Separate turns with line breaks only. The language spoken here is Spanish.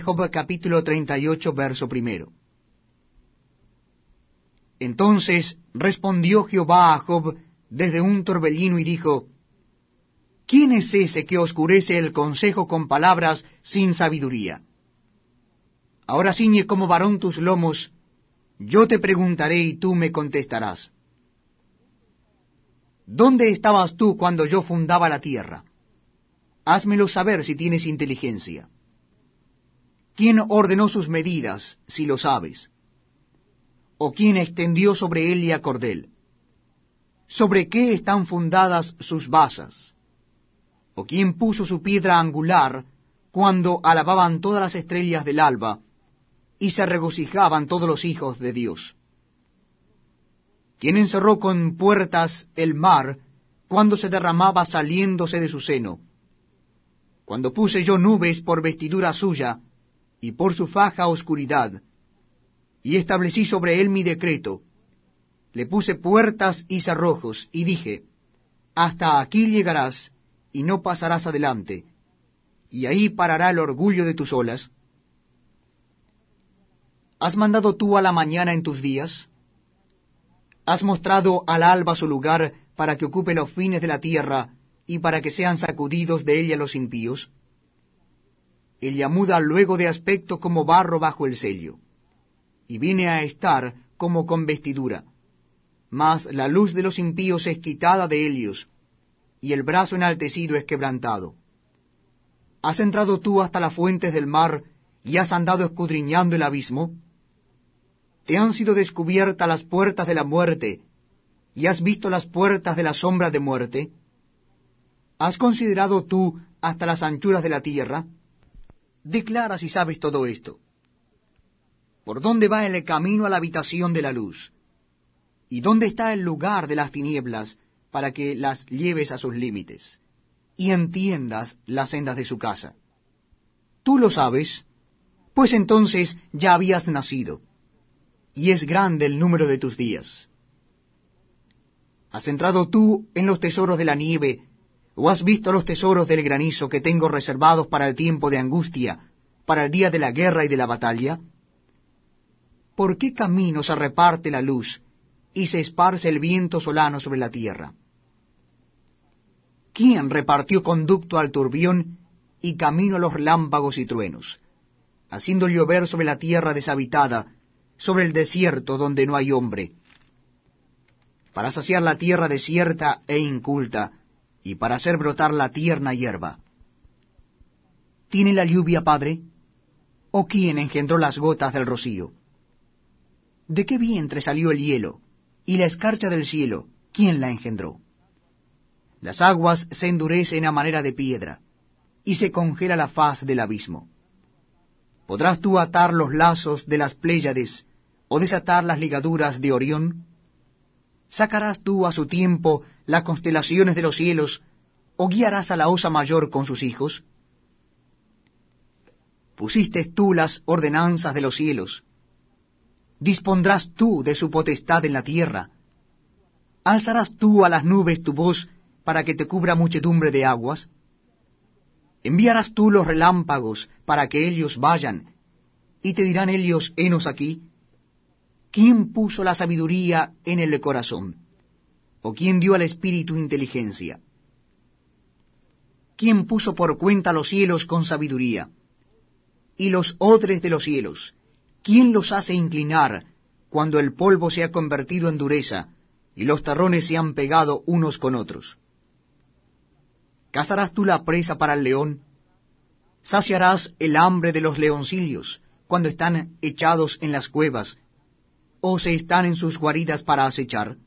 Job capítulo 38, verso primero. Entonces respondió Jehová a Job desde un torbellino y dijo, ¿Quién es ese que oscurece el consejo con palabras sin sabiduría? Ahora ciñe como varón tus lomos, yo te preguntaré y tú me contestarás. ¿Dónde estabas tú cuando yo fundaba la tierra? Házmelo saber si tienes inteligencia. ¿Quién ordenó sus medidas, si lo sabes? ¿O quién extendió sobre él y a cordel? ¿Sobre qué están fundadas sus basas? ¿O quién puso su piedra angular cuando alababan todas las estrellas del alba y se regocijaban todos los hijos de Dios? ¿Quién encerró con puertas el mar cuando se derramaba saliéndose de su seno? Cuando puse yo nubes por vestidura suya, y por su faja oscuridad, y establecí sobre él mi decreto. Le puse puertas y cerrojos, y dije, Hasta aquí llegarás, y no pasarás adelante, y ahí parará el orgullo de tus olas. ¿Has mandado tú a la mañana en tus días? ¿Has mostrado al alba su lugar para que ocupe los fines de la tierra y para que sean sacudidos de ella los impíos? Ella muda luego de aspecto como barro bajo el sello, y viene a estar como con vestidura. Mas la luz de los impíos es quitada de ellos, y el brazo enaltecido es quebrantado. ¿Has entrado tú hasta las fuentes del mar, y has andado escudriñando el abismo? ¿Te han sido descubiertas las puertas de la muerte, y has visto las puertas de la sombra de muerte? ¿Has considerado tú hasta las anchuras de la tierra? Declara si sabes todo esto. ¿Por dónde va el camino a la habitación de la luz? ¿Y dónde está el lugar de las tinieblas para que las lleves a sus límites y entiendas las sendas de su casa? ¿Tú lo sabes? Pues entonces ya habías nacido, y es grande el número de tus días. ¿Has entrado tú en los tesoros de la nieve ¿O has visto los tesoros del granizo que tengo reservados para el tiempo de angustia, para el día de la guerra y de la batalla? ¿Por qué camino se reparte la luz y se esparce el viento solano sobre la tierra? ¿Quién repartió conducto al turbión y camino a los relámpagos y truenos, haciendo llover sobre la tierra deshabitada, sobre el desierto donde no hay hombre? Para saciar la tierra desierta e inculta, y para hacer brotar la tierna hierba. ¿Tiene la lluvia padre? ¿O quién engendró las gotas del rocío? ¿De qué vientre salió el hielo? ¿Y la escarcha del cielo? ¿Quién la engendró? Las aguas se endurecen a manera de piedra, y se congela la faz del abismo. ¿Podrás tú atar los lazos de las Pléyades, o desatar las ligaduras de Orión? ¿Sacarás tú a su tiempo las constelaciones de los cielos, o guiarás a la osa mayor con sus hijos? Pusiste tú las ordenanzas de los cielos, dispondrás tú de su potestad en la tierra, alzarás tú a las nubes tu voz para que te cubra muchedumbre de aguas, enviarás tú los relámpagos para que ellos vayan, y te dirán ellos, henos aquí, ¿Quién puso la sabiduría en el corazón? ¿O quién dio al espíritu inteligencia? ¿Quién puso por cuenta los cielos con sabiduría? Y los odres de los cielos, ¿quién los hace inclinar cuando el polvo se ha convertido en dureza y los terrones se han pegado unos con otros? ¿Cazarás tú la presa para el león? ¿Saciarás el hambre de los leoncillos cuando están echados en las cuevas o se están en sus guaridas para acechar?